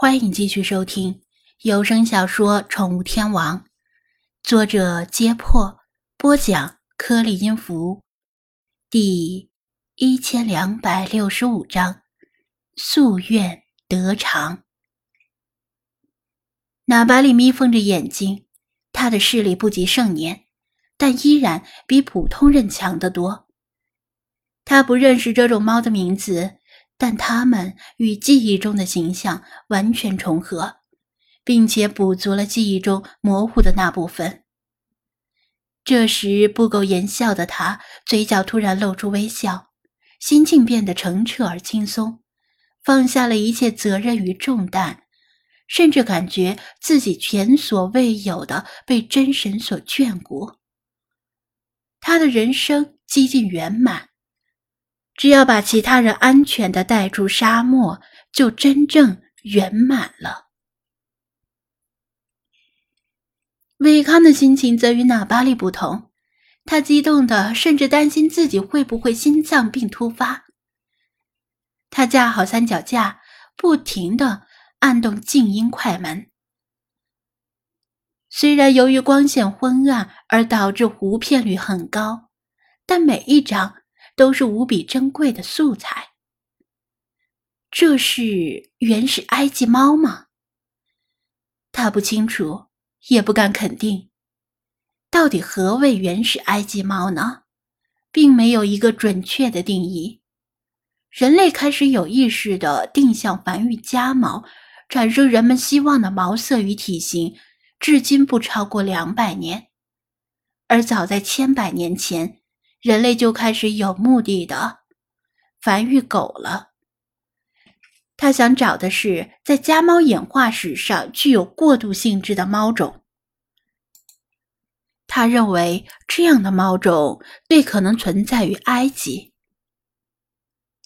欢迎继续收听有声小说《宠物天王》，作者：揭破，播讲：颗粒音符，第一千两百六十五章，夙愿得偿。纳巴利眯缝着眼睛，他的视力不及盛年，但依然比普通人强得多。他不认识这种猫的名字。但他们与记忆中的形象完全重合，并且补足了记忆中模糊的那部分。这时，不苟言笑的他嘴角突然露出微笑，心境变得澄澈而轻松，放下了一切责任与重担，甚至感觉自己前所未有的被真神所眷顾。他的人生几近圆满。只要把其他人安全的带出沙漠，就真正圆满了。伟康的心情则与纳巴利不同，他激动的甚至担心自己会不会心脏病突发。他架好三脚架，不停的按动静音快门。虽然由于光线昏暗而导致糊片率很高，但每一张。都是无比珍贵的素材。这是原始埃及猫吗？他不清楚，也不敢肯定。到底何谓原始埃及猫呢？并没有一个准确的定义。人类开始有意识的定向繁育家猫，产生人们希望的毛色与体型，至今不超过两百年。而早在千百年前。人类就开始有目的的繁育狗了。他想找的是在家猫演化史上具有过渡性质的猫种。他认为这样的猫种最可能存在于埃及，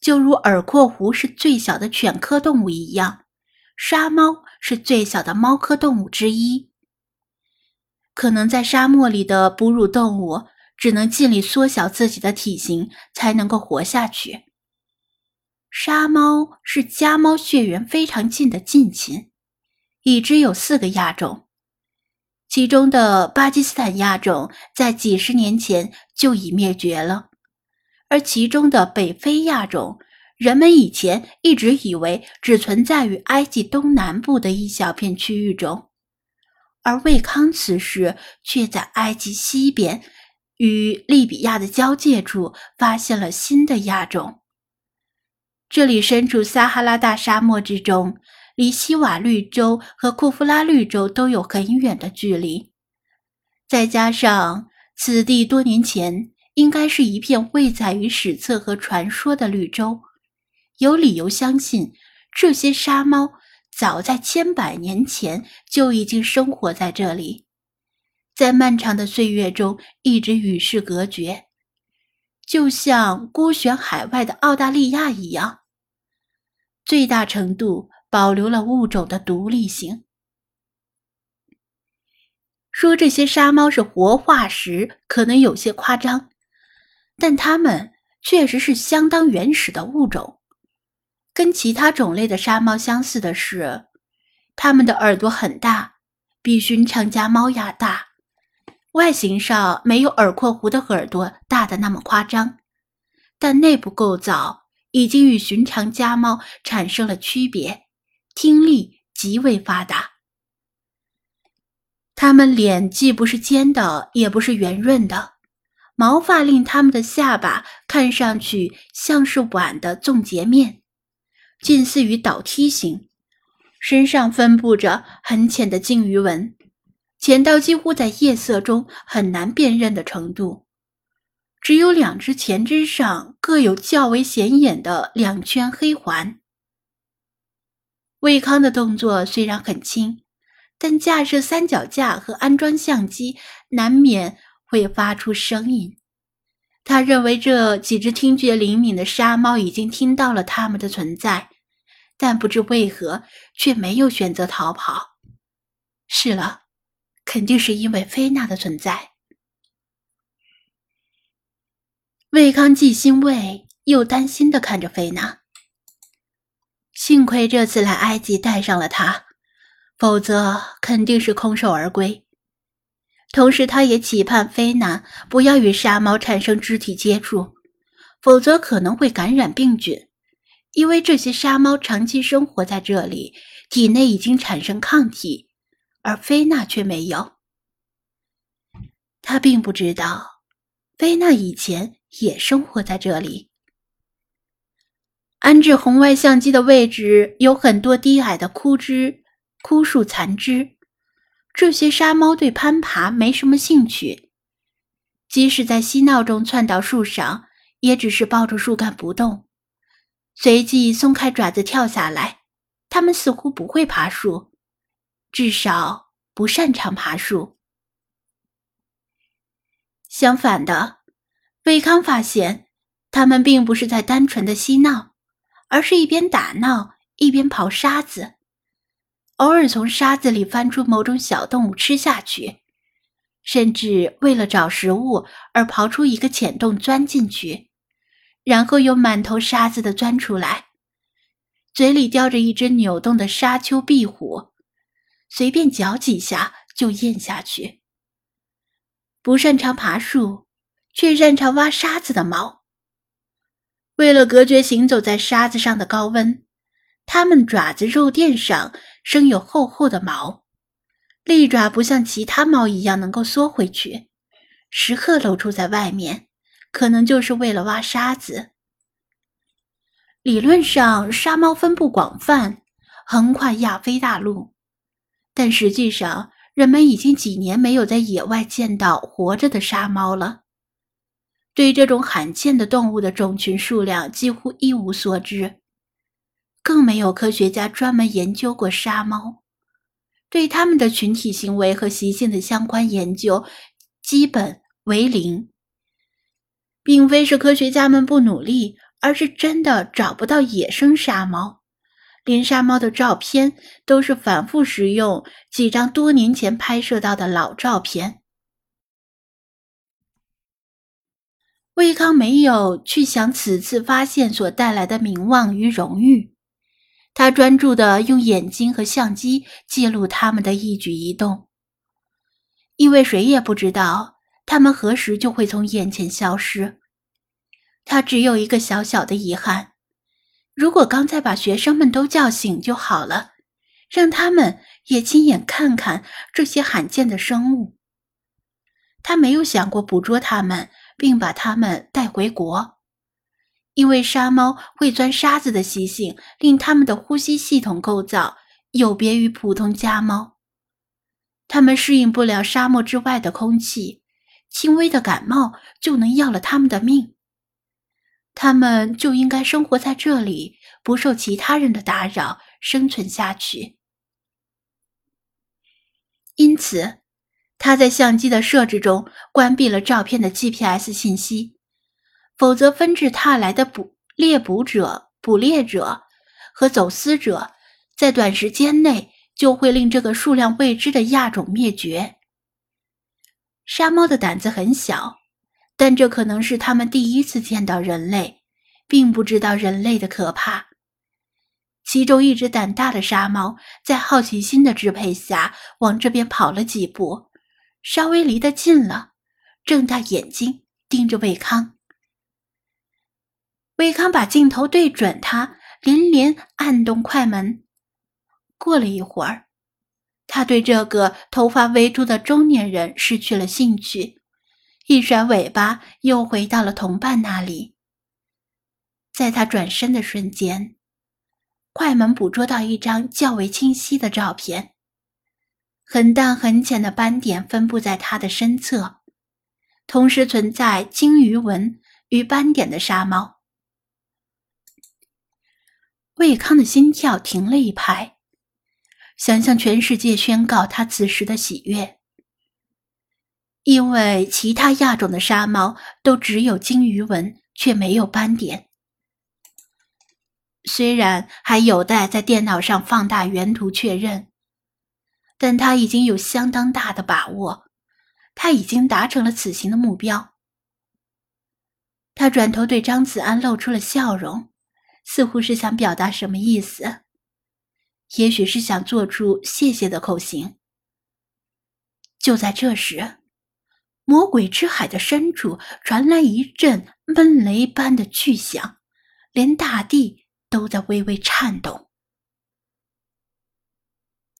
就如耳廓狐是最小的犬科动物一样，沙猫是最小的猫科动物之一。可能在沙漠里的哺乳动物。只能尽力缩小自己的体型，才能够活下去。沙猫是家猫血缘非常近的近亲，已知有四个亚种，其中的巴基斯坦亚种在几十年前就已灭绝了，而其中的北非亚种，人们以前一直以为只存在于埃及东南部的一小片区域中，而卫康此时却在埃及西边。与利比亚的交界处发现了新的亚种。这里身处撒哈拉大沙漠之中，离西瓦绿洲和库夫拉绿洲都有很远的距离。再加上此地多年前应该是一片未载于史册和传说的绿洲，有理由相信这些沙猫早在千百年前就已经生活在这里。在漫长的岁月中，一直与世隔绝，就像孤悬海外的澳大利亚一样，最大程度保留了物种的独立性。说这些沙猫是活化石，可能有些夸张，但它们确实是相当原始的物种。跟其他种类的沙猫相似的是，它们的耳朵很大，比寻常家猫要大。外形上没有耳廓狐的耳朵大的那么夸张，但内部构造已经与寻常家猫产生了区别，听力极为发达。它们脸既不是尖的，也不是圆润的，毛发令它们的下巴看上去像是碗的纵截面，近似于倒梯形，身上分布着很浅的鲸鱼纹。浅到几乎在夜色中很难辨认的程度，只有两只前肢上各有较为显眼的两圈黑环。魏康的动作虽然很轻，但架设三脚架和安装相机难免会发出声音。他认为这几只听觉灵敏的沙猫已经听到了他们的存在，但不知为何却没有选择逃跑。是了。肯定是因为菲娜的存在。魏康既欣慰又担心的看着菲娜。幸亏这次来埃及带上了他，否则肯定是空手而归。同时，他也期盼菲娜不要与沙猫产生肢体接触，否则可能会感染病菌。因为这些沙猫长期生活在这里，体内已经产生抗体，而菲娜却没有。他并不知道，菲娜以前也生活在这里。安置红外相机的位置有很多低矮的枯枝、枯树残枝。这些沙猫对攀爬没什么兴趣，即使在嬉闹中窜到树上，也只是抱着树干不动，随即松开爪子跳下来。它们似乎不会爬树，至少不擅长爬树。相反的，魏康发现，它们并不是在单纯的嬉闹。而是一边打闹一边刨沙子，偶尔从沙子里翻出某种小动物吃下去，甚至为了找食物而刨出一个浅洞钻进去，然后又满头沙子的钻出来，嘴里叼着一只扭动的沙丘壁虎，随便嚼几下就咽下去。不擅长爬树，却擅长挖沙子的猫。为了隔绝行走在沙子上的高温，它们爪子肉垫上生有厚厚的毛，利爪不像其他猫一样能够缩回去，时刻露出在外面，可能就是为了挖沙子。理论上，沙猫分布广泛，横跨亚非大陆，但实际上，人们已经几年没有在野外见到活着的沙猫了。对这种罕见的动物的种群数量几乎一无所知，更没有科学家专门研究过沙猫，对它们的群体行为和习性的相关研究基本为零。并非是科学家们不努力，而是真的找不到野生沙猫，连沙猫的照片都是反复使用几张多年前拍摄到的老照片。魏康没有去想此次发现所带来的名望与荣誉，他专注的用眼睛和相机记录他们的一举一动，因为谁也不知道他们何时就会从眼前消失。他只有一个小小的遗憾：如果刚才把学生们都叫醒就好了，让他们也亲眼看看这些罕见的生物。他没有想过捕捉它们。并把它们带回国，因为沙猫会钻沙子的习性，令它们的呼吸系统构造有别于普通家猫。它们适应不了沙漠之外的空气，轻微的感冒就能要了它们的命。他们就应该生活在这里，不受其他人的打扰，生存下去。因此。他在相机的设置中关闭了照片的 GPS 信息，否则纷至沓来的捕猎捕者、捕猎者和走私者，在短时间内就会令这个数量未知的亚种灭绝。沙猫的胆子很小，但这可能是他们第一次见到人类，并不知道人类的可怕。其中一只胆大的沙猫在好奇心的支配下往这边跑了几步。稍微离得近了，睁大眼睛盯着魏康。魏康把镜头对准他，连连按动快门。过了一会儿，他对这个头发微秃的中年人失去了兴趣，一甩尾巴，又回到了同伴那里。在他转身的瞬间，快门捕捉到一张较为清晰的照片。很淡很浅的斑点分布在他的身侧，同时存在鲸鱼纹与斑点的沙猫。魏康的心跳停了一拍，想向全世界宣告他此时的喜悦，因为其他亚种的沙猫都只有鲸鱼纹，却没有斑点。虽然还有待在电脑上放大原图确认。但他已经有相当大的把握，他已经达成了此行的目标。他转头对张子安露出了笑容，似乎是想表达什么意思，也许是想做出谢谢的口型。就在这时，魔鬼之海的深处传来一阵闷雷般的巨响，连大地都在微微颤动。